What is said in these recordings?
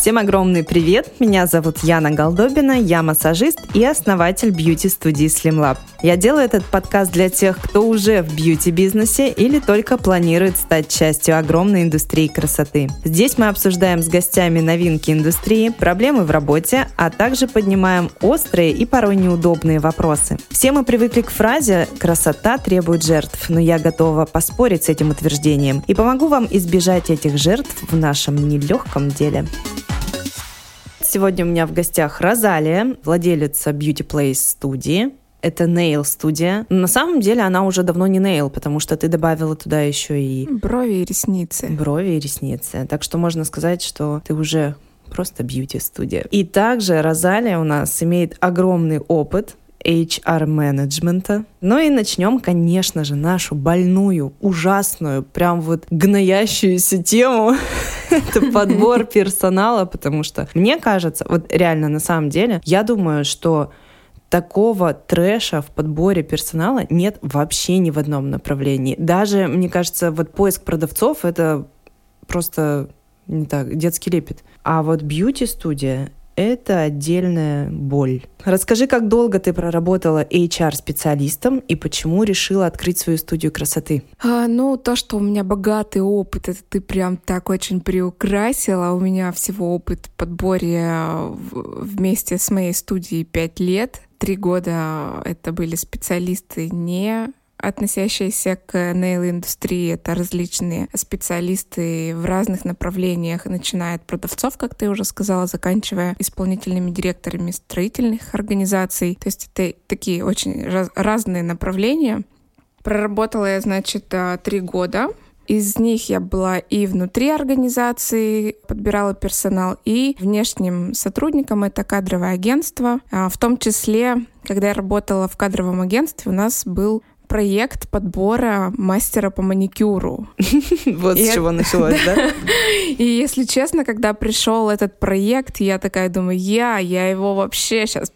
Всем огромный привет! Меня зовут Яна Голдобина, я массажист и основатель бьюти-студии Slim Lab. Я делаю этот подкаст для тех, кто уже в бьюти-бизнесе или только планирует стать частью огромной индустрии красоты. Здесь мы обсуждаем с гостями новинки индустрии, проблемы в работе, а также поднимаем острые и порой неудобные вопросы. Все мы привыкли к фразе «красота требует жертв», но я готова поспорить с этим утверждением и помогу вам избежать этих жертв в нашем нелегком деле. Сегодня у меня в гостях Розалия, владелица Beauty Place студии. Это Nail студия. На самом деле она уже давно не Nail, потому что ты добавила туда еще и... Брови и ресницы. Брови и ресницы. Так что можно сказать, что ты уже просто бьюти-студия. И также Розалия у нас имеет огромный опыт HR-менеджмента. Ну и начнем, конечно же, нашу больную, ужасную, прям вот гноящуюся тему. Это подбор персонала, потому что мне кажется, вот реально на самом деле, я думаю, что такого трэша в подборе персонала нет вообще ни в одном направлении. Даже, мне кажется, вот поиск продавцов — это просто не так, детский лепет. А вот бьюти-студия это отдельная боль. Расскажи, как долго ты проработала HR-специалистом и почему решила открыть свою студию красоты? А, ну, то, что у меня богатый опыт, это ты прям так очень приукрасила. У меня всего опыт в подборе вместе с моей студией пять лет. Три года это были специалисты не относящиеся к нейл-индустрии. Это различные специалисты в разных направлениях, начиная от продавцов, как ты уже сказала, заканчивая исполнительными директорами строительных организаций. То есть это такие очень раз разные направления. Проработала я, значит, а, три года. Из них я была и внутри организации, подбирала персонал, и внешним сотрудникам это кадровое агентство. А, в том числе, когда я работала в кадровом агентстве, у нас был проект подбора мастера по маникюру. Вот с чего началось, да? И если честно, когда пришел этот проект, я такая думаю, я, я его вообще сейчас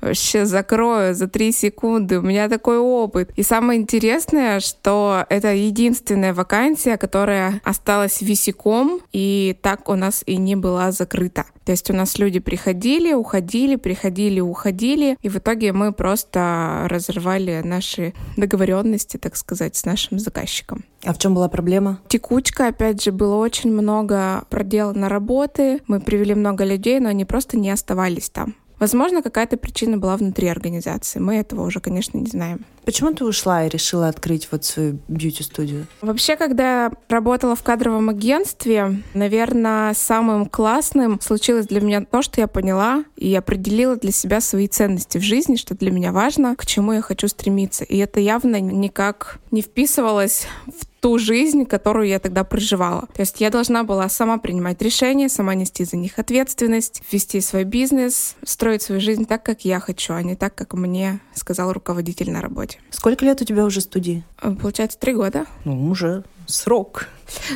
вообще закрою за три секунды. У меня такой опыт. И самое интересное, что это единственная вакансия, которая осталась висяком, и так у нас и не была закрыта. То есть у нас люди приходили, уходили, приходили, уходили, и в итоге мы просто разрывали наши договоренности, так сказать, с нашим заказчиком. А в чем была проблема? Текучка, опять же, было очень много проделано работы. Мы привели много людей, но они просто не оставались там. Возможно, какая-то причина была внутри организации. Мы этого уже, конечно, не знаем. Почему ты ушла и решила открыть вот свою бьюти-студию? Вообще, когда я работала в кадровом агентстве, наверное, самым классным случилось для меня то, что я поняла и определила для себя свои ценности в жизни, что для меня важно, к чему я хочу стремиться. И это явно никак не вписывалось в ту жизнь, которую я тогда проживала. То есть я должна была сама принимать решения, сама нести за них ответственность, вести свой бизнес, строить свою жизнь так, как я хочу, а не так, как мне сказал руководитель на работе. Сколько лет у тебя уже студии? Э, получается, три года. Ну, уже срок.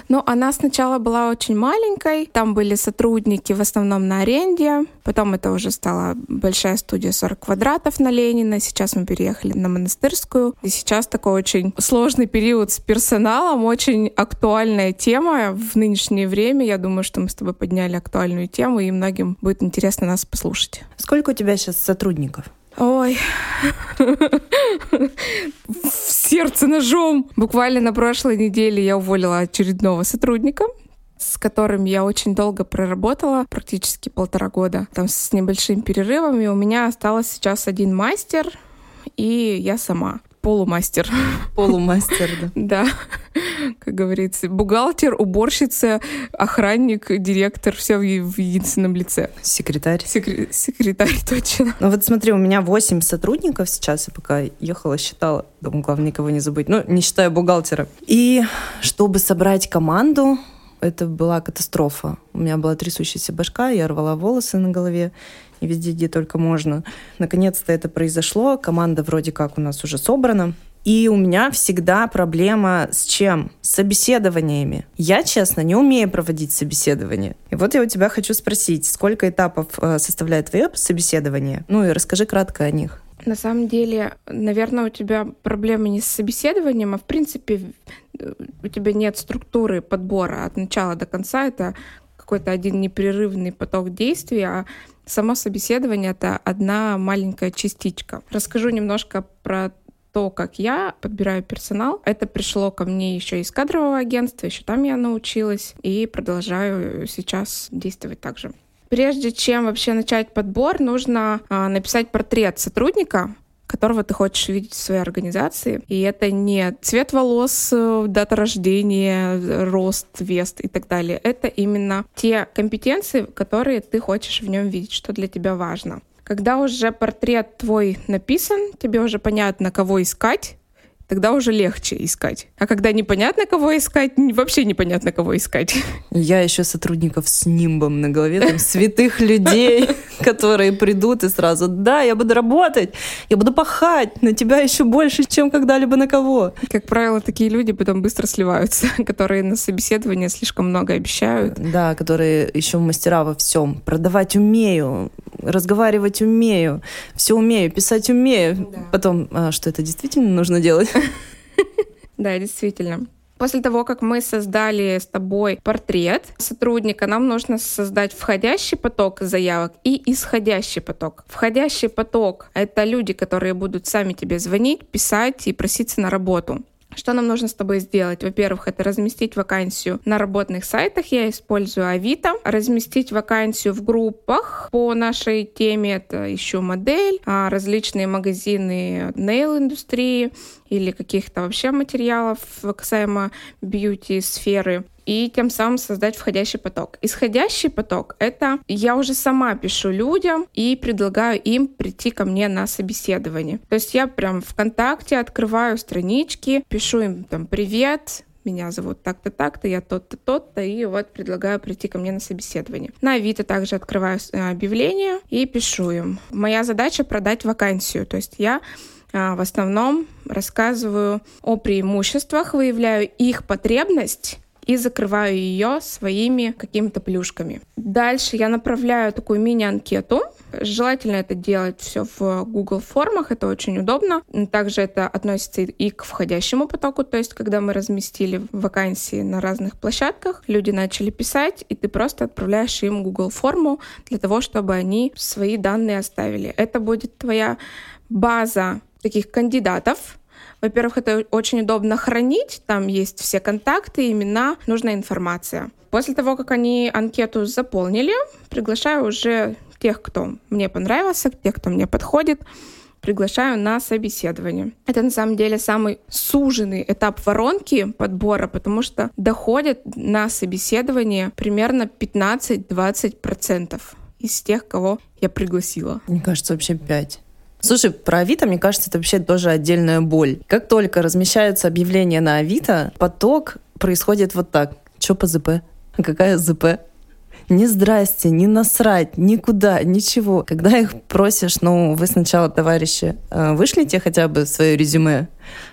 Ну, она сначала была очень маленькой, там были сотрудники в основном на аренде, потом это уже стала большая студия 40 квадратов на Ленина, сейчас мы переехали на Монастырскую, и сейчас такой очень сложный период с персоналом, очень актуальная тема в нынешнее время, я думаю, что мы с тобой подняли актуальную тему, и многим будет интересно нас послушать. Сколько у тебя сейчас сотрудников? Ой, в сердце ножом. Буквально на прошлой неделе я уволила очередного сотрудника, с которым я очень долго проработала, практически полтора года, там с небольшими перерывами. У меня осталось сейчас один мастер, и я сама полумастер. Полумастер, да. Да, как говорится, бухгалтер, уборщица, охранник, директор, все в единственном лице. Секретарь. Секре- секретарь, точно. Ну вот смотри, у меня 8 сотрудников сейчас, я пока ехала, считала, думаю, главное никого не забыть, ну, не считая бухгалтера. И чтобы собрать команду, это была катастрофа. У меня была трясущаяся башка, я рвала волосы на голове и везде, где только можно. Наконец-то это произошло, команда вроде как у нас уже собрана. И у меня всегда проблема с чем? С собеседованиями. Я, честно, не умею проводить собеседование. И вот я у тебя хочу спросить, сколько этапов э, составляет твое собеседование? Ну и расскажи кратко о них. На самом деле, наверное, у тебя проблемы не с собеседованием, а в принципе у тебя нет структуры подбора от начала до конца. Это какой-то один непрерывный поток действий, а само собеседование — это одна маленькая частичка. Расскажу немножко про то, как я подбираю персонал. Это пришло ко мне еще из кадрового агентства, еще там я научилась и продолжаю сейчас действовать так же. Прежде чем вообще начать подбор, нужно а, написать портрет сотрудника, которого ты хочешь видеть в своей организации. И это не цвет волос, э, дата рождения, рост, вес и так далее. Это именно те компетенции, которые ты хочешь в нем видеть, что для тебя важно. Когда уже портрет твой написан, тебе уже понятно, кого искать, тогда уже легче искать. А когда непонятно, кого искать, вообще непонятно, кого искать. Я еще сотрудников с нимбом на голове, там, святых людей, которые придут и сразу, да, я буду работать, я буду пахать на тебя еще больше, чем когда-либо на кого. Как правило, такие люди потом быстро сливаются, которые на собеседование слишком много обещают. Да, которые еще мастера во всем. Продавать умею, разговаривать умею, все умею, писать умею. Да. Потом, а, что это действительно нужно делать? Да, действительно. После того, как мы создали с тобой портрет сотрудника, нам нужно создать входящий поток заявок и исходящий поток. Входящий поток — это люди, которые будут сами тебе звонить, писать и проситься на работу. Что нам нужно с тобой сделать? Во-первых, это разместить вакансию на работных сайтах. Я использую Авито. Разместить вакансию в группах по нашей теме. Это ищу модель, а, различные магазины нейл-индустрии или каких-то вообще материалов касаемо бьюти-сферы и тем самым создать входящий поток. Исходящий поток — это я уже сама пишу людям и предлагаю им прийти ко мне на собеседование. То есть я прям ВКонтакте открываю странички, пишу им там «Привет», меня зовут так-то, так-то, я тот-то, тот-то, и вот предлагаю прийти ко мне на собеседование. На Авито также открываю э, объявление и пишу им. Моя задача продать вакансию, то есть я а, в основном рассказываю о преимуществах, выявляю их потребность и закрываю ее своими какими-то плюшками. Дальше я направляю такую мини-анкету. Желательно это делать все в Google формах, это очень удобно. Также это относится и к входящему потоку, то есть когда мы разместили вакансии на разных площадках, люди начали писать, и ты просто отправляешь им Google форму для того, чтобы они свои данные оставили. Это будет твоя база таких кандидатов, во-первых, это очень удобно хранить, там есть все контакты, имена, нужная информация. После того, как они анкету заполнили, приглашаю уже тех, кто мне понравился, тех, кто мне подходит, приглашаю на собеседование. Это на самом деле самый суженный этап воронки подбора, потому что доходит на собеседование примерно 15-20% из тех, кого я пригласила. Мне кажется, вообще 5. Слушай, про Авито, мне кажется, это вообще тоже отдельная боль. Как только размещаются объявления на Авито, поток происходит вот так. Чё по ЗП? Какая ЗП? ни здрасте, ни насрать, никуда, ничего. Когда их просишь, ну, вы сначала, товарищи, э, вышлите хотя бы свое резюме,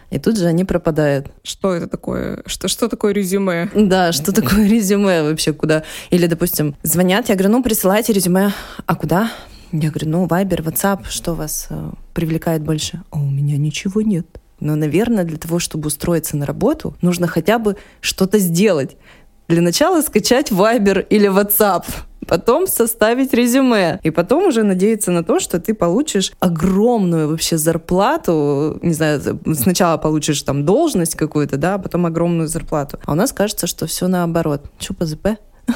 и тут же они пропадают. Что это такое? Что, что такое резюме? Да, что такое резюме вообще, куда? Или, допустим, звонят, я говорю, ну, присылайте резюме. А куда? Я говорю, ну, Вайбер, WhatsApp, что вас э, привлекает больше? А у меня ничего нет. Но, наверное, для того, чтобы устроиться на работу, нужно хотя бы что-то сделать. Для начала скачать Viber или WhatsApp, потом составить резюме, и потом уже надеяться на то, что ты получишь огромную вообще зарплату, не знаю, сначала получишь там должность какую-то, да, а потом огромную зарплату. А у нас кажется, что все наоборот. Что по ЗП?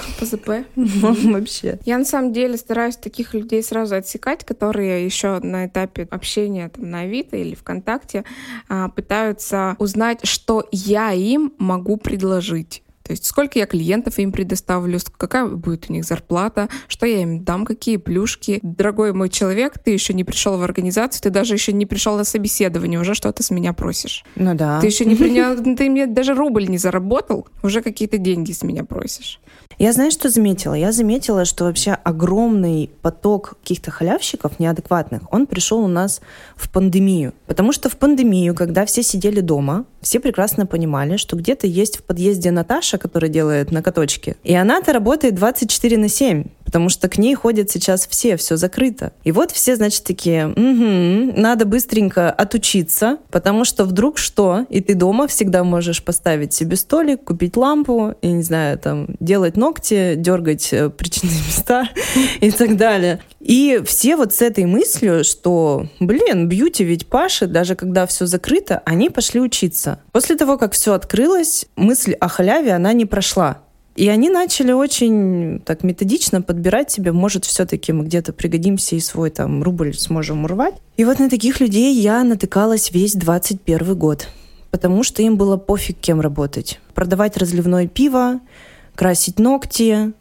ПЗП. Вообще. Я на самом деле стараюсь таких людей сразу отсекать, которые еще на этапе общения там, на Авито или ВКонтакте а, пытаются узнать, что я им могу предложить. То есть сколько я клиентов им предоставлю, какая будет у них зарплата, что я им дам, какие плюшки. Дорогой мой человек, ты еще не пришел в организацию, ты даже еще не пришел на собеседование, уже что-то с меня просишь. Ну да. Ты еще не принял, ты мне даже рубль не заработал, уже какие-то деньги с меня просишь. Я знаю, что заметила? Я заметила, что вообще огромный поток каких-то халявщиков неадекватных, он пришел у нас в пандемию. Потому что в пандемию, когда все сидели дома, все прекрасно понимали, что где-то есть в подъезде Наташа, которая делает накаточки. И она-то работает 24 на 7. Потому что к ней ходят сейчас все, все закрыто. И вот все, значит, такие, угу, надо быстренько отучиться, потому что вдруг что, и ты дома всегда можешь поставить себе столик, купить лампу, и, не знаю, там, делать ногти, дергать э, причинные места и так далее. И все вот с этой мыслью, что, блин, бьюти ведь пашет, даже когда все закрыто, они пошли учиться. После того, как все открылось, мысль о халяве, она не прошла. И они начали очень так методично подбирать себе, может, все-таки мы где-то пригодимся и свой там рубль сможем урвать. И вот на таких людей я натыкалась весь 21 год, потому что им было пофиг кем работать. Продавать разливное пиво, красить ногти,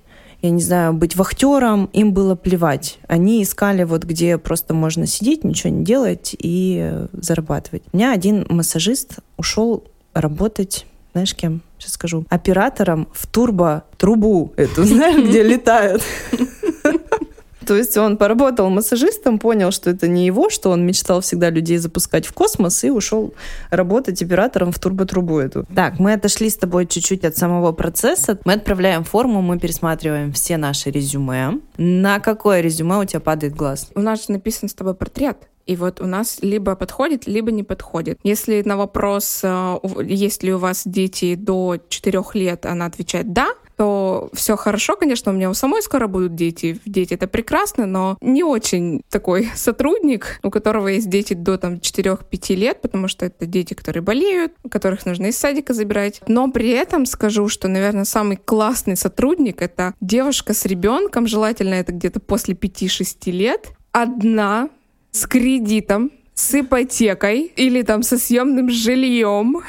я не знаю, быть вахтером, им было плевать. Они искали вот где просто можно сидеть, ничего не делать и зарабатывать. У меня один массажист ушел работать знаешь, кем? Сейчас скажу. Оператором в турбо-трубу эту, знаешь, где летают. То есть он поработал массажистом, понял, что это не его, что он мечтал всегда людей запускать в космос и ушел работать оператором в турботрубу эту. Так, мы отошли с тобой чуть-чуть от самого процесса. Мы отправляем форму, мы пересматриваем все наши резюме. На какое резюме у тебя падает глаз? У нас же написан с тобой портрет. И вот у нас либо подходит, либо не подходит. Если на вопрос, э, есть ли у вас дети до 4 лет, она отвечает «да», то все хорошо, конечно, у меня у самой скоро будут дети. Дети это прекрасно, но не очень такой сотрудник, у которого есть дети до там 4-5 лет, потому что это дети, которые болеют, которых нужно из садика забирать. Но при этом скажу, что, наверное, самый классный сотрудник это девушка с ребенком, желательно это где-то после 5-6 лет, одна с кредитом, с ипотекой или там со съемным жильем.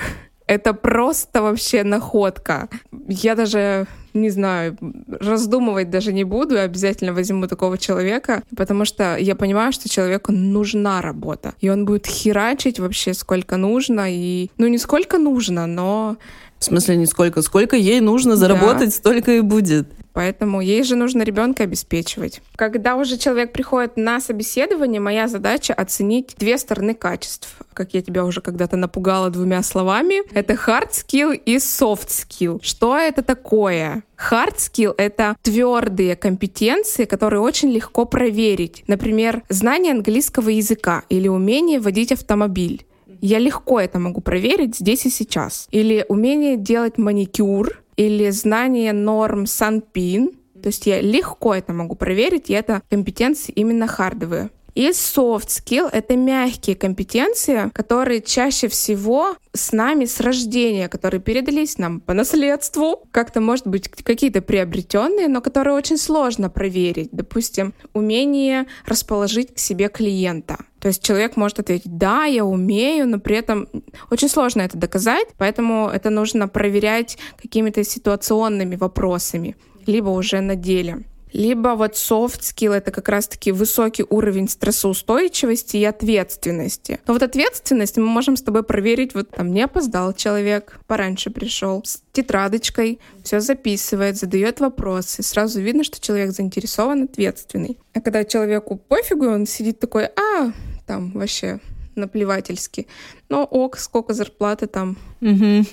Это просто вообще находка. Я даже не знаю, раздумывать даже не буду, обязательно возьму такого человека, потому что я понимаю, что человеку нужна работа, и он будет херачить вообще сколько нужно, и, ну, не сколько нужно, но... В смысле, не сколько, сколько ей нужно заработать, да. столько и будет. Поэтому ей же нужно ребенка обеспечивать. Когда уже человек приходит на собеседование, моя задача оценить две стороны качеств. Как я тебя уже когда-то напугала двумя словами. Это hard skill и soft skill. Что это такое? Hard skill — это твердые компетенции, которые очень легко проверить. Например, знание английского языка или умение водить автомобиль. Я легко это могу проверить здесь и сейчас. Или умение делать маникюр, или знание норм Санпин. То есть я легко это могу проверить, и это компетенции именно хардовые. И soft skill — это мягкие компетенции, которые чаще всего с нами с рождения, которые передались нам по наследству. Как-то, может быть, какие-то приобретенные, но которые очень сложно проверить. Допустим, умение расположить к себе клиента. То есть человек может ответить, да, я умею, но при этом очень сложно это доказать, поэтому это нужно проверять какими-то ситуационными вопросами, либо уже на деле. Либо вот soft skill — это как раз-таки высокий уровень стрессоустойчивости и ответственности. Но вот ответственность мы можем с тобой проверить, вот там не опоздал человек, пораньше пришел, с тетрадочкой, все записывает, задает вопросы. Сразу видно, что человек заинтересован, ответственный. А когда человеку пофигу, он сидит такой, а, там вообще наплевательски. Но ок, сколько зарплаты там. Угу.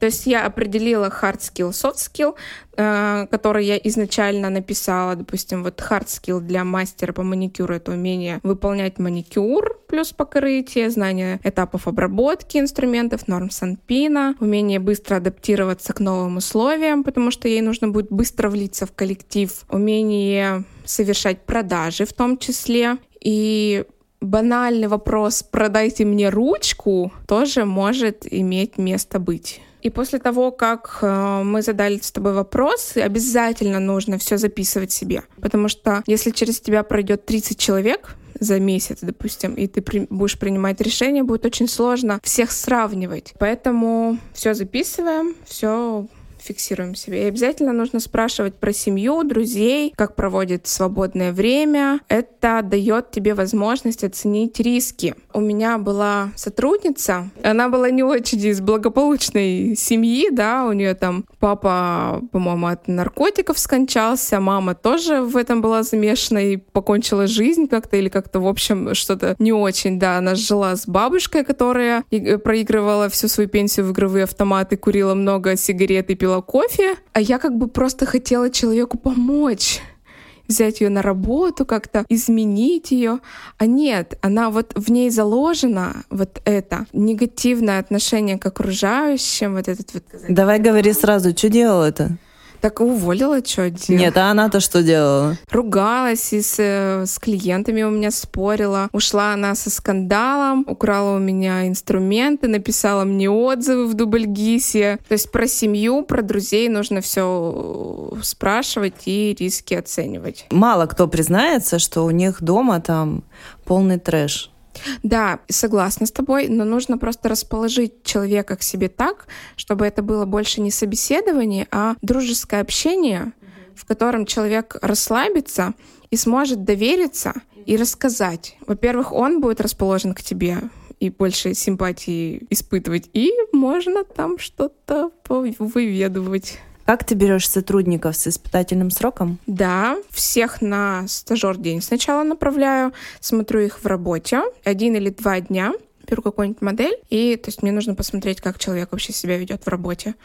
То есть я определила hard skill, soft skill, э, который я изначально написала. Допустим, вот hard skill для мастера по маникюру — это умение выполнять маникюр плюс покрытие, знание этапов обработки инструментов, норм Санпина, умение быстро адаптироваться к новым условиям, потому что ей нужно будет быстро влиться в коллектив, умение совершать продажи в том числе. И банальный вопрос «продайте мне ручку» тоже может иметь место быть. И после того, как э, мы задали с тобой вопросы, обязательно нужно все записывать себе. Потому что если через тебя пройдет 30 человек, за месяц, допустим, и ты при, будешь принимать решение, будет очень сложно всех сравнивать. Поэтому все записываем, все фиксируем себе. И обязательно нужно спрашивать про семью, друзей, как проводит свободное время. Это дает тебе возможность оценить риски. У меня была сотрудница, она была не очень из благополучной семьи, да, у нее там папа, по-моему, от наркотиков скончался, мама тоже в этом была замешана и покончила жизнь как-то или как-то, в общем, что-то не очень, да, она жила с бабушкой, которая проигрывала всю свою пенсию в игровые автоматы, курила много сигарет и пила кофе, а я как бы просто хотела человеку помочь взять ее на работу, как-то изменить ее. А нет, она вот в ней заложена вот это негативное отношение к окружающим, вот этот вот... Давай говори сразу, что делал это? Так уволила, что делать? Нет, а она-то что делала? Ругалась и с, э, с клиентами у меня спорила. Ушла она со скандалом, украла у меня инструменты, написала мне отзывы в Дубльгисе. То есть про семью, про друзей нужно все спрашивать и риски оценивать. Мало кто признается, что у них дома там полный трэш. Да, согласна с тобой, но нужно просто расположить человека к себе так, чтобы это было больше не собеседование, а дружеское общение, в котором человек расслабится и сможет довериться и рассказать. Во-первых, он будет расположен к тебе и больше симпатии испытывать, и можно там что-то выведывать. Как ты берешь сотрудников с испытательным сроком? Да, всех на стажер день сначала направляю, смотрю их в работе один или два дня, беру какую-нибудь модель, и то есть мне нужно посмотреть, как человек вообще себя ведет в работе.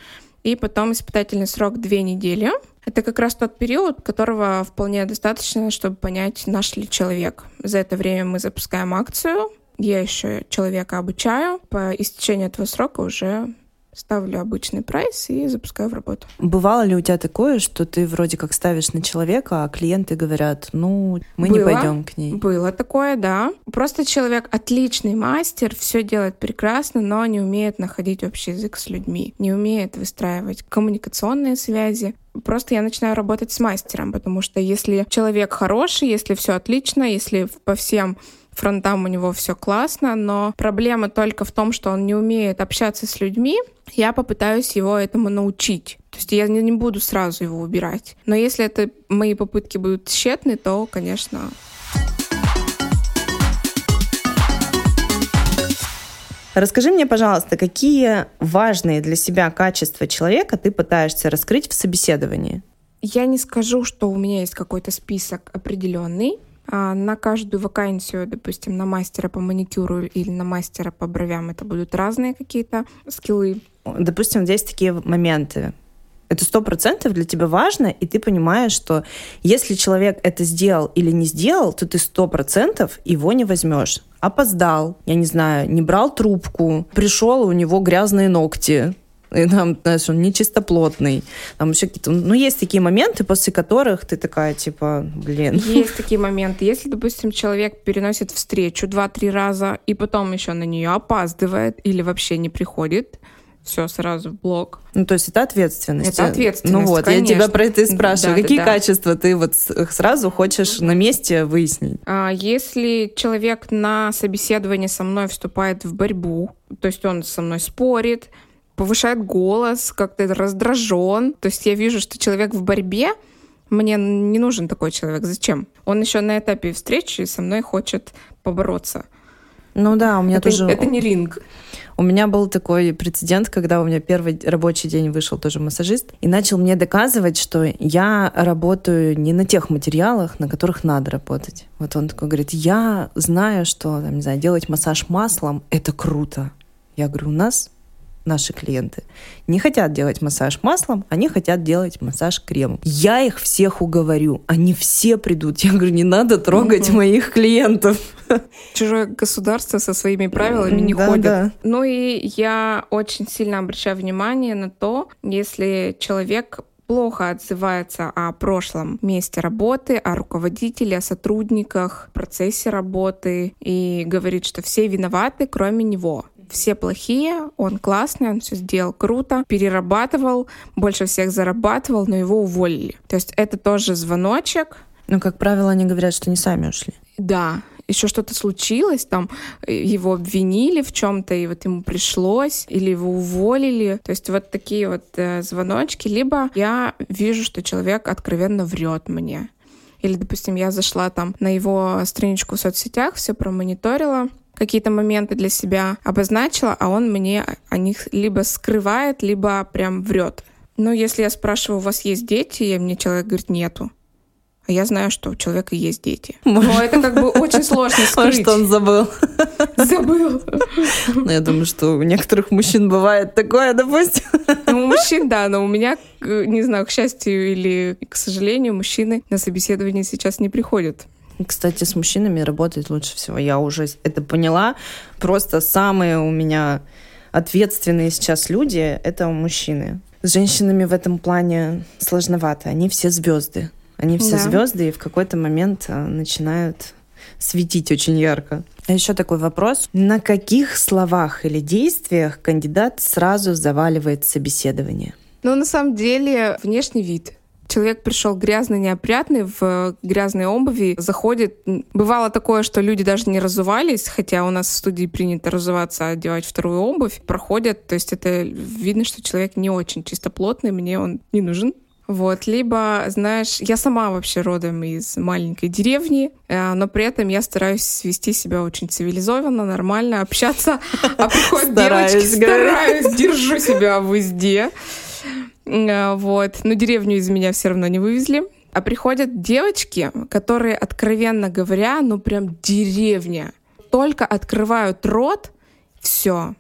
И потом испытательный срок две недели. Это как раз тот период, которого вполне достаточно, чтобы понять, наш ли человек. За это время мы запускаем акцию, я еще человека обучаю. По истечении этого срока уже ставлю обычный прайс и запускаю в работу. Бывало ли у тебя такое, что ты вроде как ставишь на человека, а клиенты говорят, ну, мы Было. не пойдем к ней? Было такое, да. Просто человек отличный мастер, все делает прекрасно, но не умеет находить общий язык с людьми, не умеет выстраивать коммуникационные связи. Просто я начинаю работать с мастером, потому что если человек хороший, если все отлично, если по всем фронтам у него все классно, но проблема только в том, что он не умеет общаться с людьми. Я попытаюсь его этому научить. То есть я не буду сразу его убирать. Но если это мои попытки будут тщетны, то, конечно, Расскажи мне, пожалуйста, какие важные для себя качества человека ты пытаешься раскрыть в собеседовании? Я не скажу, что у меня есть какой-то список определенный. А, на каждую вакансию, допустим, на мастера по маникюру или на мастера по бровям, это будут разные какие-то скиллы. Допустим, здесь такие моменты. Это сто процентов для тебя важно, и ты понимаешь, что если человек это сделал или не сделал, то ты сто процентов его не возьмешь. Опоздал, я не знаю, не брал трубку, пришел, у него грязные ногти, и там, знаешь, он нечистоплотный. Там еще какие-то... Ну, есть такие моменты, после которых ты такая, типа, блин. Есть такие моменты. Если, допустим, человек переносит встречу два-три раза, и потом еще на нее опаздывает или вообще не приходит, все сразу в блок. Ну, то есть это ответственность. Это ответственность, Ну вот, конечно. я тебя про это и спрашиваю. Да, Какие да, качества ты вот сразу хочешь на месте выяснить? А, если человек на собеседование со мной вступает в борьбу, то есть он со мной спорит, повышает голос, как-то раздражен. То есть я вижу, что человек в борьбе, мне не нужен такой человек. Зачем? Он еще на этапе встречи со мной хочет побороться. Ну да, у меня это, тоже... Это не ринг. У меня был такой прецедент, когда у меня первый рабочий день вышел тоже массажист и начал мне доказывать, что я работаю не на тех материалах, на которых надо работать. Вот он такой говорит, я знаю, что, там, не знаю, делать массаж маслом — это круто. Я говорю, у нас наши клиенты, не хотят делать массаж маслом, они хотят делать массаж кремом. Я их всех уговорю, они все придут. Я говорю, не надо трогать моих клиентов. Чужое государство со своими правилами не да, ходит. Да. Ну и я очень сильно обращаю внимание на то, если человек плохо отзывается о прошлом месте работы, о руководителе, о сотрудниках, процессе работы и говорит, что все виноваты, кроме него все плохие, он классный, он все сделал круто, перерабатывал, больше всех зарабатывал, но его уволили. То есть это тоже звоночек. Ну, как правило, они говорят, что не сами ушли. Да, еще что-то случилось, там его обвинили в чем-то, и вот ему пришлось, или его уволили. То есть вот такие вот э, звоночки. Либо я вижу, что человек откровенно врет мне. Или, допустим, я зашла там на его страничку в соцсетях, все промониторила, какие-то моменты для себя обозначила, а он мне о них либо скрывает, либо прям врет. Но если я спрашиваю, у вас есть дети, и мне человек говорит, нету. А я знаю, что у человека есть дети. Но это как бы очень сложно скрыть. Что он забыл. Забыл. Ну, я думаю, что у некоторых мужчин бывает такое, допустим. Ну, у мужчин, да, но у меня, не знаю, к счастью или к сожалению, мужчины на собеседование сейчас не приходят. Кстати, с мужчинами работать лучше всего. Я уже это поняла. Просто самые у меня ответственные сейчас люди — это мужчины. С женщинами в этом плане сложновато. Они все звезды. Они все да. звезды и в какой-то момент а, начинают светить очень ярко. А еще такой вопрос. На каких словах или действиях кандидат сразу заваливает собеседование? Ну, на самом деле, внешний вид. Человек пришел грязный, неопрятный, в грязной обуви, заходит. Бывало такое, что люди даже не разувались, хотя у нас в студии принято разуваться, одевать вторую обувь. Проходят, то есть это видно, что человек не очень чистоплотный, мне он не нужен. Вот, либо, знаешь, я сама вообще родом из маленькой деревни, э, но при этом я стараюсь вести себя очень цивилизованно, нормально, общаться, а приходят девочки, стараюсь, держу себя в узде. Э, вот, но деревню из меня все равно не вывезли. А приходят девочки, которые, откровенно говоря, ну прям деревня. Только открывают рот, все,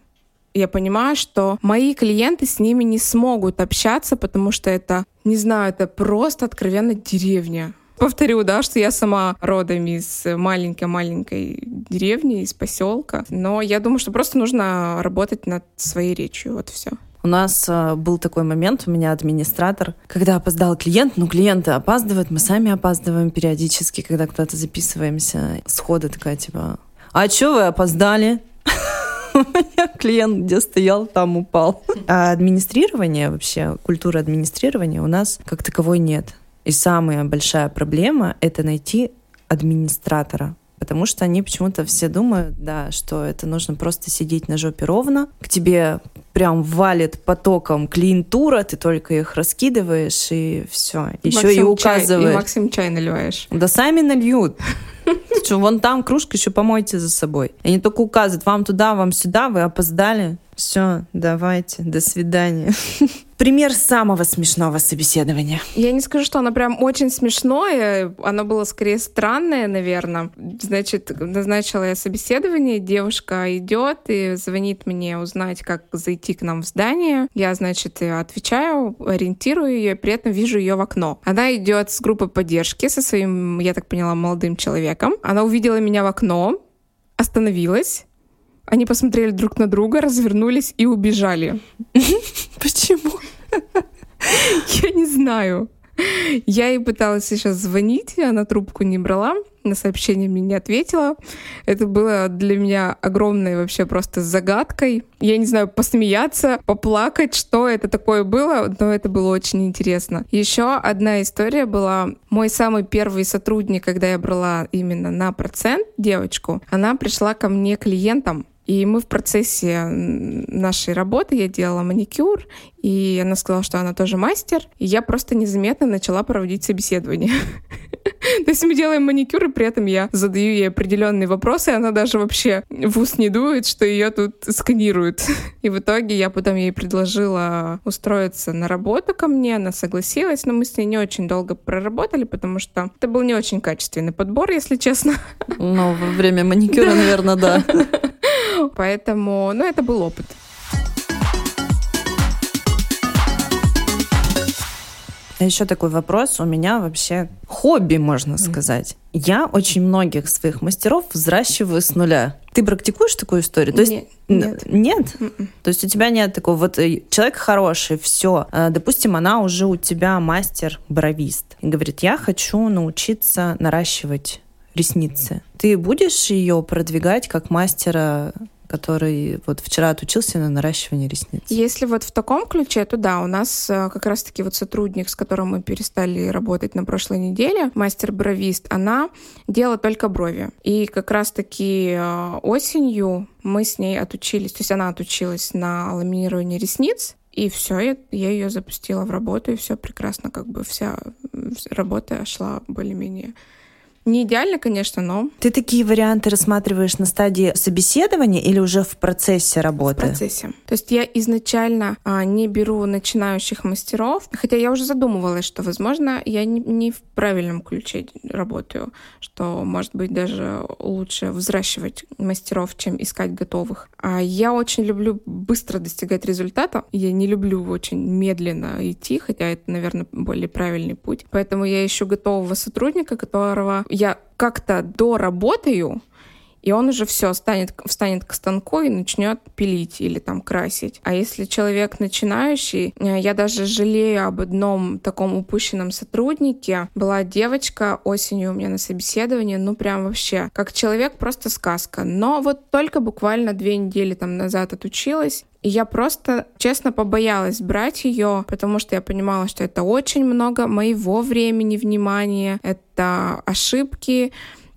я понимаю, что мои клиенты с ними не смогут общаться, потому что это, не знаю, это просто откровенно деревня. Повторю, да, что я сама родом из маленькой-маленькой деревни, из поселка. Но я думаю, что просто нужно работать над своей речью. Вот все. У нас э, был такой момент, у меня администратор, когда опоздал клиент, ну клиенты опаздывают, мы сами опаздываем периодически, когда куда-то записываемся. Схода такая типа, а чё вы опоздали? клиент где стоял, там упал. А администрирование вообще, культура администрирования у нас как таковой нет. И самая большая проблема — это найти администратора. Потому что они почему-то все думают, да, что это нужно просто сидеть на жопе ровно. К тебе прям валит потоком клиентура, ты только их раскидываешь и все. Еще и указываешь. Чай, и максимум чай наливаешь. Да сами нальют. Что, вон там кружка, еще помойте за собой. Они только указывают, вам туда, вам сюда, вы опоздали. Все, давайте, до свидания. Пример самого смешного собеседования. Я не скажу, что оно прям очень смешное. Оно было скорее странное, наверное. Значит, назначила я собеседование. Девушка идет и звонит мне узнать, как зайти к нам в здание. Я, значит, отвечаю, ориентирую ее, при этом вижу ее в окно. Она идет с группой поддержки со своим, я так поняла, молодым человеком. Она увидела меня в окно, остановилась, они посмотрели друг на друга, развернулись и убежали. Почему? Я не знаю. Я ей пыталась сейчас звонить, она трубку не брала, на сообщение мне не ответила. Это было для меня огромной вообще просто загадкой. Я не знаю, посмеяться, поплакать, что это такое было, но это было очень интересно. Еще одна история была. Мой самый первый сотрудник, когда я брала именно на процент девочку, она пришла ко мне клиентом, и мы в процессе нашей работы, я делала маникюр, и она сказала, что она тоже мастер, и я просто незаметно начала проводить собеседование. То есть мы делаем маникюр, и при этом я задаю ей определенные вопросы, и она даже вообще в ус не дует, что ее тут сканируют. И в итоге я потом ей предложила устроиться на работу ко мне, она согласилась, но мы с ней не очень долго проработали, потому что это был не очень качественный подбор, если честно. Ну, во время маникюра, наверное, да. Поэтому, ну, это был опыт. А еще такой вопрос. У меня вообще хобби, можно сказать. Я очень многих своих мастеров взращиваю с нуля. Ты практикуешь такую историю? То есть, нет. Нет? нет? М-м. То есть у тебя нет такого, вот э, человек хороший, все. А, допустим, она уже у тебя мастер-бровист. И говорит, я хочу научиться наращивать ресницы. Ты будешь ее продвигать как мастера который вот вчера отучился на наращивание ресниц. Если вот в таком ключе, то да, у нас э, как раз-таки вот сотрудник, с которым мы перестали работать на прошлой неделе, мастер-бровист, она делала только брови. И как раз-таки э, осенью мы с ней отучились, то есть она отучилась на ламинирование ресниц, и все, я, я ее запустила в работу, и все прекрасно, как бы вся работа шла более-менее Не идеально, конечно, но... Ты такие варианты рассматриваешь на стадии собеседования или уже в процессе работы? В процессе. То есть я изначально а, не беру начинающих мастеров, хотя я уже задумывалась, что, возможно, я не, не в правильном ключе работаю, что, может быть, даже лучше взращивать мастеров, чем искать готовых. А я очень люблю быстро достигать результата. Я не люблю очень медленно идти, хотя это, наверное, более правильный путь. Поэтому я ищу готового сотрудника, которого я как-то доработаю, и он уже все станет, встанет к станку и начнет пилить или там красить. А если человек начинающий, э, я даже жалею об одном таком упущенном сотруднике. Была девочка осенью у меня на собеседовании, ну прям вообще, как человек просто сказка. Но вот только буквально две недели там назад отучилась, и я просто, честно, побоялась брать ее, потому что я понимала, что это очень много моего времени, внимания, это ошибки,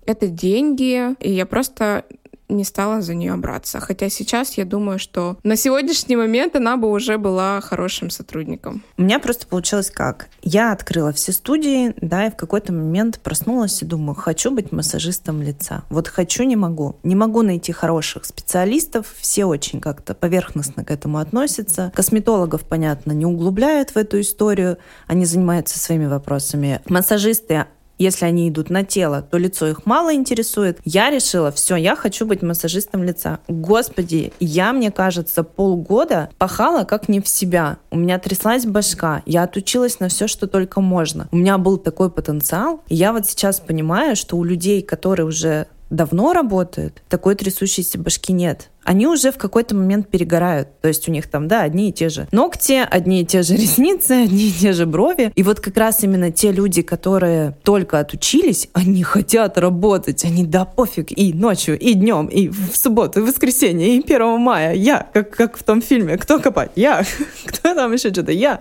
это деньги, и я просто не стала за нее браться. Хотя сейчас я думаю, что на сегодняшний момент она бы уже была хорошим сотрудником. У меня просто получилось как? Я открыла все студии, да, и в какой-то момент проснулась и думаю, хочу быть массажистом лица. Вот хочу, не могу. Не могу найти хороших специалистов, все очень как-то поверхностно к этому относятся. Косметологов, понятно, не углубляют в эту историю, они занимаются своими вопросами. Массажисты если они идут на тело, то лицо их мало интересует. Я решила, все, я хочу быть массажистом лица. Господи, я, мне кажется, полгода пахала как не в себя. У меня тряслась башка. Я отучилась на все, что только можно. У меня был такой потенциал. И я вот сейчас понимаю, что у людей, которые уже давно работают, такой трясущейся башки нет. Они уже в какой-то момент перегорают. То есть у них там, да, одни и те же ногти, одни и те же ресницы, одни и те же брови. И вот как раз именно те люди, которые только отучились, они хотят работать. Они, да, пофиг, и ночью, и днем, и в субботу, и в воскресенье, и 1 мая. Я, как, как в том фильме, кто копать? Я. Кто там еще что-то? Я.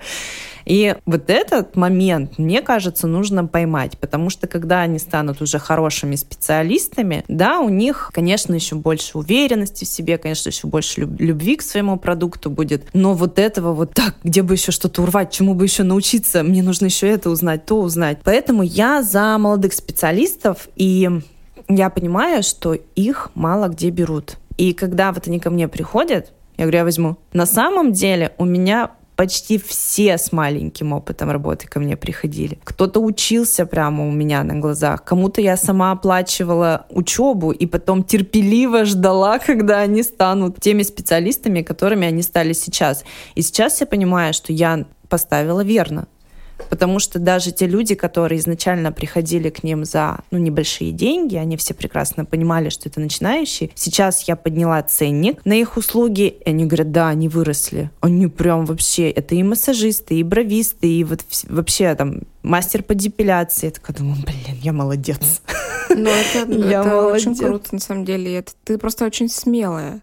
И вот этот момент, мне кажется, нужно поймать, потому что когда они станут уже хорошими специалистами, да, у них, конечно, еще больше уверенности в себе, конечно, еще больше любви к своему продукту будет, но вот этого вот так, где бы еще что-то урвать, чему бы еще научиться, мне нужно еще это узнать, то узнать. Поэтому я за молодых специалистов, и я понимаю, что их мало где берут. И когда вот они ко мне приходят, я говорю, я возьму. На самом деле у меня почти все с маленьким опытом работы ко мне приходили. Кто-то учился прямо у меня на глазах, кому-то я сама оплачивала учебу и потом терпеливо ждала, когда они станут теми специалистами, которыми они стали сейчас. И сейчас я понимаю, что я поставила верно. Потому что даже те люди, которые изначально приходили к ним за ну, небольшие деньги, они все прекрасно понимали, что это начинающие. Сейчас я подняла ценник на их услуги, и они говорят, да, они выросли. Они прям вообще, это и массажисты, и бровисты, и вот вообще там мастер по депиляции. Я такая думаю, блин, я молодец. Ну, это, я это молодец. очень круто, на самом деле. Это, ты просто очень смелая.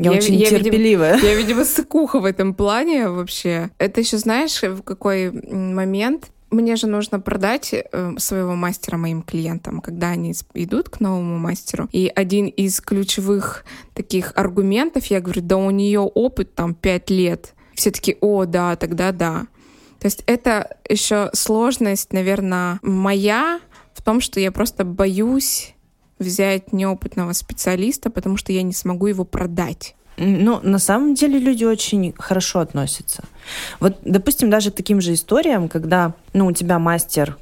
Я, я очень я, терпеливая. Видимо, я, видимо, сыкуха в этом плане вообще. Это еще знаешь, в какой момент мне же нужно продать э, своего мастера моим клиентам, когда они идут к новому мастеру. И один из ключевых таких аргументов, я говорю, да у нее опыт там пять лет. Все таки о, да, тогда да. То есть это еще сложность, наверное, моя в том, что я просто боюсь взять неопытного специалиста, потому что я не смогу его продать. Ну, на самом деле люди очень хорошо относятся. Вот, допустим, даже к таким же историям, когда, ну, у тебя мастер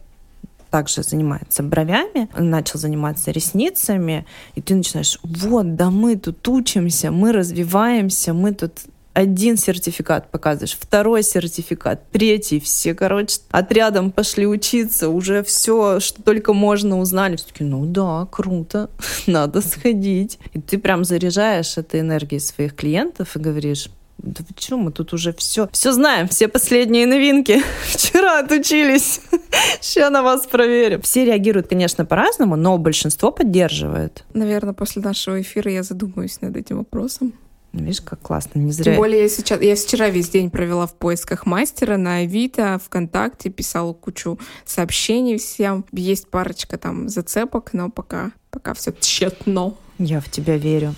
также занимается бровями, начал заниматься ресницами, и ты начинаешь, вот, да мы тут учимся, мы развиваемся, мы тут один сертификат показываешь, второй сертификат, третий, все, короче, отрядом пошли учиться, уже все, что только можно, узнали. Все таки ну да, круто, надо сходить. И ты прям заряжаешь этой энергией своих клиентов и говоришь, да почему мы тут уже все, все знаем, все последние новинки. Вчера отучились. Сейчас на вас проверим. Все реагируют, конечно, по-разному, но большинство поддерживает. Наверное, после нашего эфира я задумаюсь над этим вопросом. Видишь, как классно, не зря. Тем более я сейчас, я вчера весь день провела в поисках мастера на Авито, ВКонтакте, писала кучу сообщений всем. Есть парочка там зацепок, но пока, пока все тщетно. Я в тебя верю.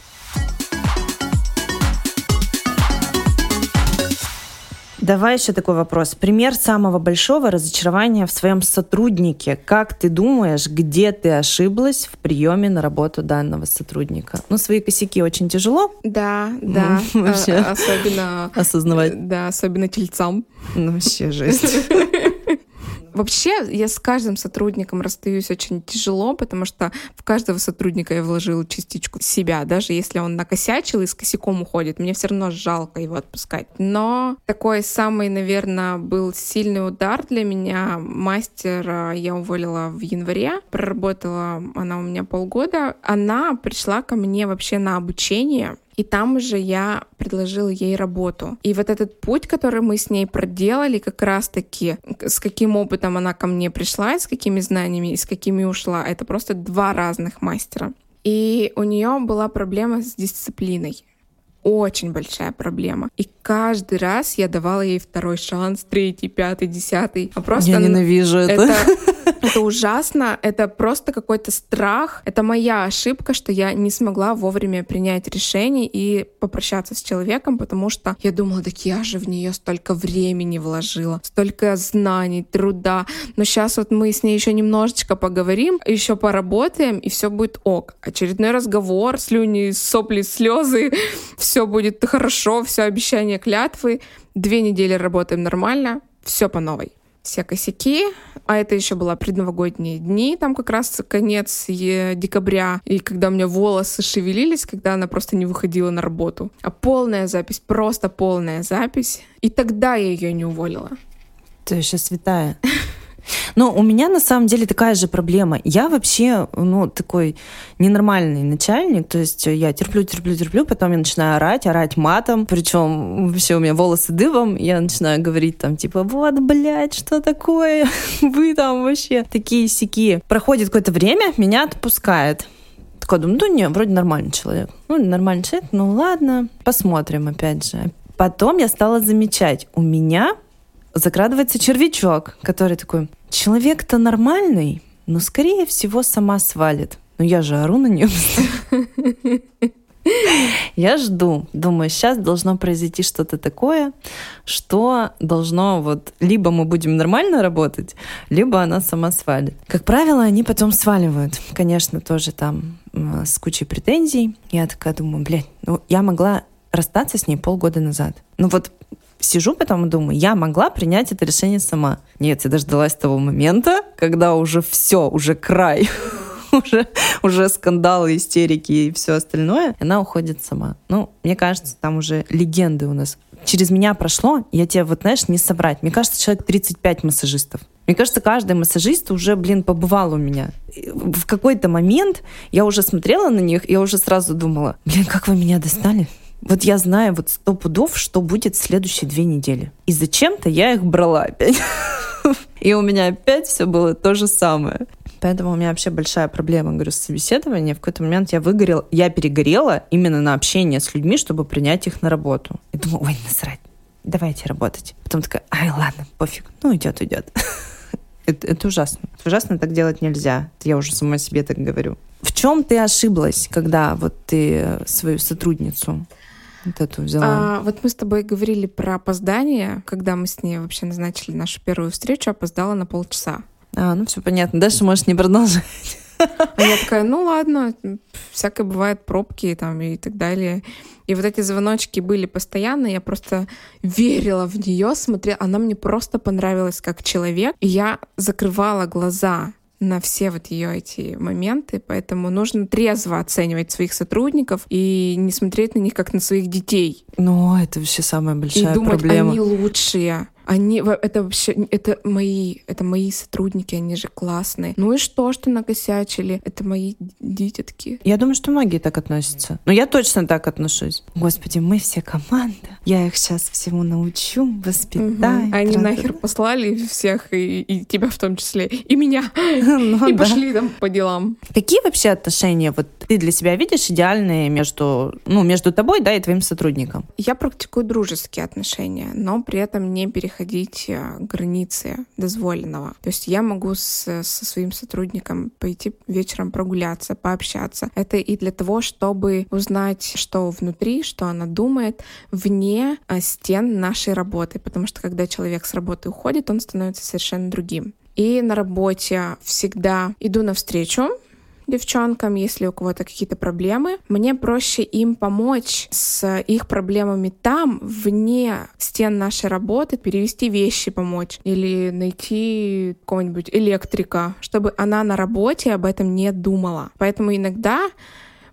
Давай еще такой вопрос. Пример самого большого разочарования в своем сотруднике. Как ты думаешь, где ты ошиблась в приеме на работу данного сотрудника? Ну, свои косяки очень тяжело. Да, да. Вообще. Особенно... Осознавать. Да, особенно тельцам. Ну, вообще жесть. Вообще, я с каждым сотрудником расстаюсь очень тяжело, потому что в каждого сотрудника я вложила частичку себя. Даже если он накосячил и с косяком уходит, мне все равно жалко его отпускать. Но такой самый, наверное, был сильный удар для меня. Мастер я уволила в январе, проработала она у меня полгода. Она пришла ко мне вообще на обучение и там уже я предложила ей работу. И вот этот путь, который мы с ней проделали, как раз-таки, с каким опытом она ко мне пришла, и с какими знаниями, и с какими ушла, это просто два разных мастера. И у нее была проблема с дисциплиной очень большая проблема. И каждый раз я давала ей второй шанс, третий, пятый, десятый. А просто я ненавижу это. это это ужасно, это просто какой-то страх. Это моя ошибка, что я не смогла вовремя принять решение и попрощаться с человеком, потому что я думала, так я же в нее столько времени вложила, столько знаний, труда. Но сейчас вот мы с ней еще немножечко поговорим, еще поработаем, и все будет ок. Очередной разговор, слюни, сопли, слезы, все будет хорошо, все обещания клятвы. Две недели работаем нормально, все по новой все косяки, а это еще была предновогодние дни, там как раз конец декабря, и когда у меня волосы шевелились, когда она просто не выходила на работу. А полная запись, просто полная запись. И тогда я ее не уволила. Ты еще святая. Но у меня на самом деле такая же проблема. Я вообще, ну, такой ненормальный начальник, то есть я терплю, терплю, терплю, потом я начинаю орать, орать матом, причем вообще у меня волосы дыбом, я начинаю говорить там типа, вот, блядь, что такое? Вы там вообще такие сики. Проходит какое-то время, меня отпускает. Такой думаю, ну не, вроде нормальный человек. Ну, нормальный человек, ну ладно, посмотрим опять же. Потом я стала замечать, у меня закрадывается червячок, который такой, человек-то нормальный, но, скорее всего, сама свалит. Но я же ору на нее. Я жду, думаю, сейчас должно произойти что-то такое, что должно вот либо мы будем нормально работать, либо она сама свалит. Как правило, они потом сваливают, конечно, тоже там с кучей претензий. Я такая думаю, блядь, ну я могла расстаться с ней полгода назад. Ну вот сижу потом и думаю, я могла принять это решение сама. Нет, я дождалась того момента, когда уже все, уже край, уже, уже скандалы, истерики и все остальное, она уходит сама. Ну, мне кажется, там уже легенды у нас. Через меня прошло, я тебе вот, знаешь, не собрать. Мне кажется, человек 35 массажистов. Мне кажется, каждый массажист уже, блин, побывал у меня. В какой-то момент я уже смотрела на них, я уже сразу думала, блин, как вы меня достали? Вот я знаю вот сто пудов, что будет в следующие две недели. И зачем-то я их брала опять. И у меня опять все было то же самое. Поэтому у меня вообще большая проблема, говорю, с собеседованием. В какой-то момент я выгорела, я перегорела именно на общение с людьми, чтобы принять их на работу. И думаю, ой, насрать, давайте работать. Потом такая, ай, ладно, пофиг, ну идет, идет. Это, это ужасно. Это ужасно, так делать нельзя. Я уже сама себе так говорю. В чем ты ошиблась, когда вот ты свою сотрудницу вот эту взяла? А, вот мы с тобой говорили про опоздание, когда мы с ней вообще назначили нашу первую встречу, опоздала на полчаса. А, ну все понятно. Дальше можешь не продолжать. А я такая, ну ладно, всякое бывает, пробки там и так далее. И вот эти звоночки были постоянно, я просто верила в нее, смотрела, она мне просто понравилась как человек. И я закрывала глаза на все вот ее эти моменты, поэтому нужно трезво оценивать своих сотрудников и не смотреть на них как на своих детей. Ну, это вообще самая большая и думать, проблема. они лучшие. Они, это вообще, это мои, это мои сотрудники, они же классные. Ну и что, что накосячили? Это мои дитятки. Я думаю, что многие так относятся. Но я точно так отношусь. Господи, мы все команда. Я их сейчас всему научу, воспитаю. Угу. Они нахер послали всех, и, и тебя в том числе, и меня. ну, и да. пошли там по делам. Какие вообще отношения вот ты для себя видишь идеальные между, ну, между тобой, да, и твоим сотрудником? Я практикую дружеские отношения, но при этом не переходя переходить э, границы дозволенного. То есть я могу с, со своим сотрудником пойти вечером прогуляться, пообщаться. Это и для того, чтобы узнать, что внутри, что она думает, вне э, стен нашей работы. Потому что когда человек с работы уходит, он становится совершенно другим. И на работе всегда иду навстречу, девчонкам, если у кого-то какие-то проблемы, мне проще им помочь с их проблемами там, вне стен нашей работы, перевести вещи помочь или найти какого-нибудь электрика, чтобы она на работе об этом не думала. Поэтому иногда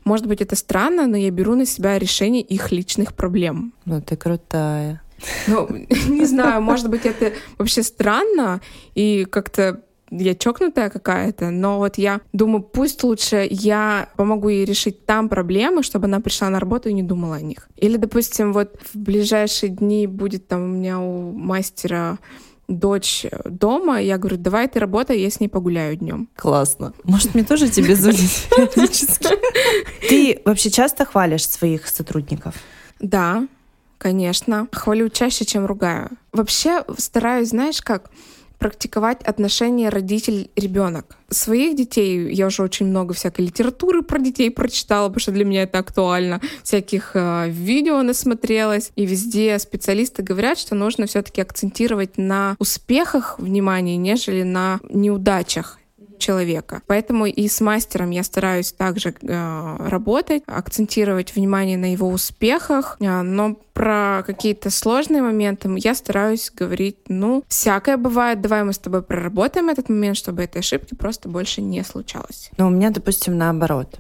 может быть, это странно, но я беру на себя решение их личных проблем. Ну, ты крутая. Ну, не знаю, может быть, это вообще странно и как-то я чокнутая какая-то, но вот я думаю, пусть лучше я помогу ей решить там проблемы, чтобы она пришла на работу и не думала о них. Или, допустим, вот в ближайшие дни будет там у меня у мастера дочь дома, я говорю, давай ты работай, я с ней погуляю днем. Классно. Может, мне тоже тебе звонить? Ты вообще часто хвалишь своих сотрудников? Да, конечно. Хвалю чаще, чем ругаю. Вообще стараюсь, знаешь, как практиковать отношения родитель-ребенок. Своих детей я уже очень много всякой литературы про детей прочитала, потому что для меня это актуально. Всяких э, видео насмотрелась. И везде специалисты говорят, что нужно все-таки акцентировать на успехах внимание, нежели на неудачах человека. Поэтому и с мастером я стараюсь также э, работать, акцентировать внимание на его успехах, э, но про какие-то сложные моменты я стараюсь говорить, ну, всякое бывает, давай мы с тобой проработаем этот момент, чтобы этой ошибки просто больше не случалось. Но у меня, допустим, наоборот.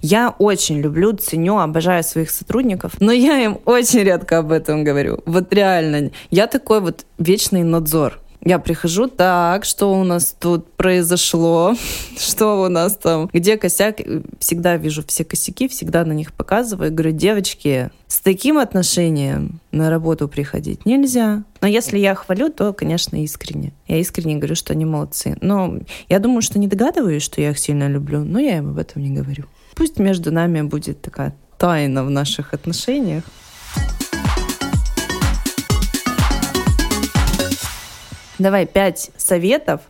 Я очень люблю, ценю, обожаю своих сотрудников, но я им очень редко об этом говорю. Вот реально. Я такой вот вечный надзор. Я прихожу, так, что у нас тут произошло, что у нас там, где косяк. Всегда вижу все косяки, всегда на них показываю. Говорю, девочки, с таким отношением на работу приходить нельзя. Но если я хвалю, то, конечно, искренне. Я искренне говорю, что они молодцы. Но я думаю, что не догадываюсь, что я их сильно люблю, но я им об этом не говорю. Пусть между нами будет такая тайна в наших отношениях. Давай пять советов,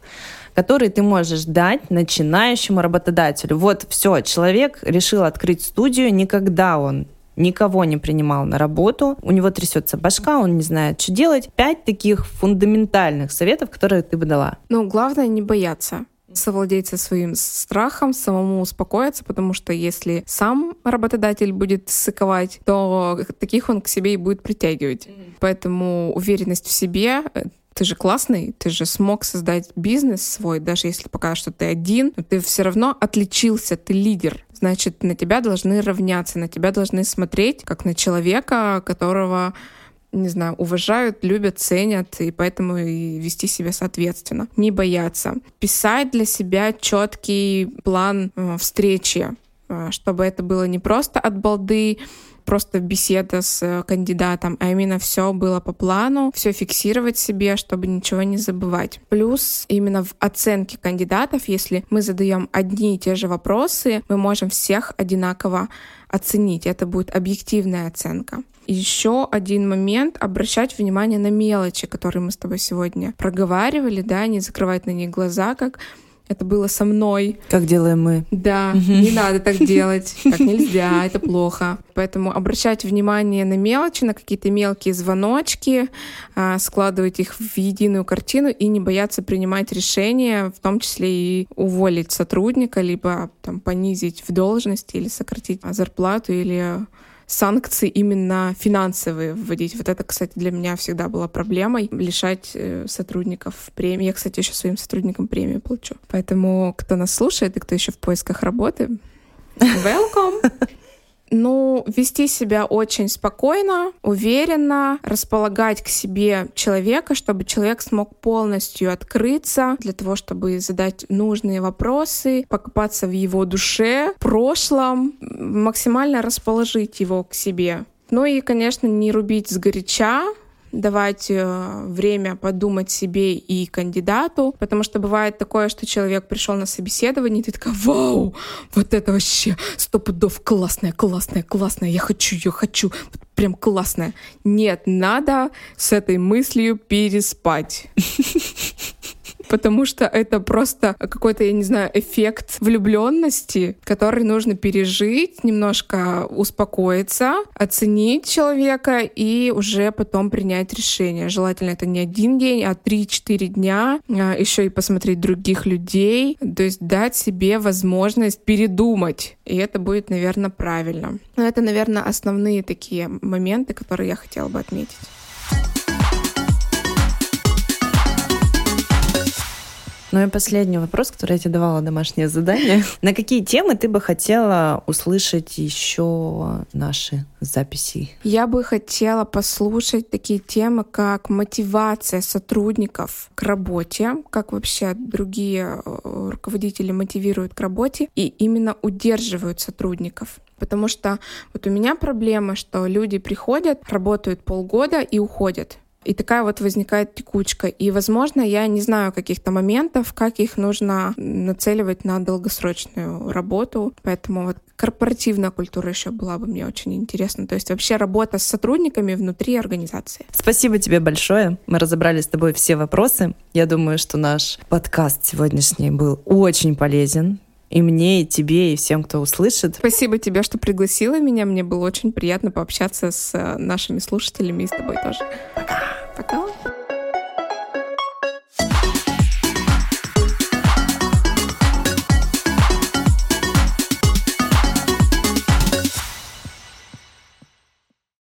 которые ты можешь дать начинающему работодателю. Вот все, человек решил открыть студию, никогда он никого не принимал на работу, у него трясется башка, он не знает, что делать. Пять таких фундаментальных советов, которые ты бы дала. Ну, главное не бояться совладеть со своим страхом, самому успокоиться, потому что если сам работодатель будет сыковать, то таких он к себе и будет притягивать. Mm-hmm. Поэтому уверенность в себе ты же классный, ты же смог создать бизнес свой, даже если пока что ты один, но ты все равно отличился, ты лидер. Значит, на тебя должны равняться, на тебя должны смотреть как на человека, которого не знаю, уважают, любят, ценят, и поэтому и вести себя соответственно. Не бояться. Писать для себя четкий план э, встречи, э, чтобы это было не просто от балды, просто беседа с э, кандидатом, а именно все было по плану, все фиксировать себе, чтобы ничего не забывать. Плюс именно в оценке кандидатов, если мы задаем одни и те же вопросы, мы можем всех одинаково оценить. Это будет объективная оценка. Еще один момент — обращать внимание на мелочи, которые мы с тобой сегодня проговаривали, да, не закрывать на них глаза, как это было со мной. Как делаем мы. Да, не надо так делать. Так нельзя, это плохо. Поэтому обращать внимание на мелочи, на какие-то мелкие звоночки, а, складывать их в единую картину и не бояться принимать решения, в том числе и уволить сотрудника, либо там, понизить в должности или сократить зарплату или санкции именно финансовые вводить. Вот это, кстати, для меня всегда была проблемой, лишать э, сотрудников премии. Я, кстати, еще своим сотрудникам премию получу. Поэтому, кто нас слушает и кто еще в поисках работы, welcome! Ну, вести себя очень спокойно, уверенно, располагать к себе человека, чтобы человек смог полностью открыться для того, чтобы задать нужные вопросы, покопаться в его душе, прошлом, максимально расположить его к себе. Ну и, конечно, не рубить сгоряча, давать э, время подумать себе и кандидату, потому что бывает такое, что человек пришел на собеседование, и ты такая, вау, вот это вообще сто пудов классная, классная, классная, я хочу, я хочу, прям классная. Нет, надо с этой мыслью переспать. потому что это просто какой-то, я не знаю, эффект влюбленности, который нужно пережить, немножко успокоиться, оценить человека и уже потом принять решение. Желательно это не один день, а 3-4 дня, а, еще и посмотреть других людей, то есть дать себе возможность передумать. И это будет, наверное, правильно. Но это, наверное, основные такие моменты, которые я хотела бы отметить. Ну и последний вопрос, который я тебе давала домашнее задание. На какие темы ты бы хотела услышать еще наши записи? Я бы хотела послушать такие темы, как мотивация сотрудников к работе, как вообще другие э, руководители мотивируют к работе и именно удерживают сотрудников. Потому что вот у меня проблема, что люди приходят, работают полгода и уходят. И такая вот возникает текучка. И, возможно, я не знаю каких-то моментов, как их нужно нацеливать на долгосрочную работу. Поэтому вот корпоративная культура еще была бы мне очень интересна. То есть вообще работа с сотрудниками внутри организации. Спасибо тебе большое. Мы разобрали с тобой все вопросы. Я думаю, что наш подкаст сегодняшний был очень полезен и мне, и тебе, и всем, кто услышит. Спасибо тебе, что пригласила меня. Мне было очень приятно пообщаться с э, нашими слушателями и с тобой тоже. Пока. Пока.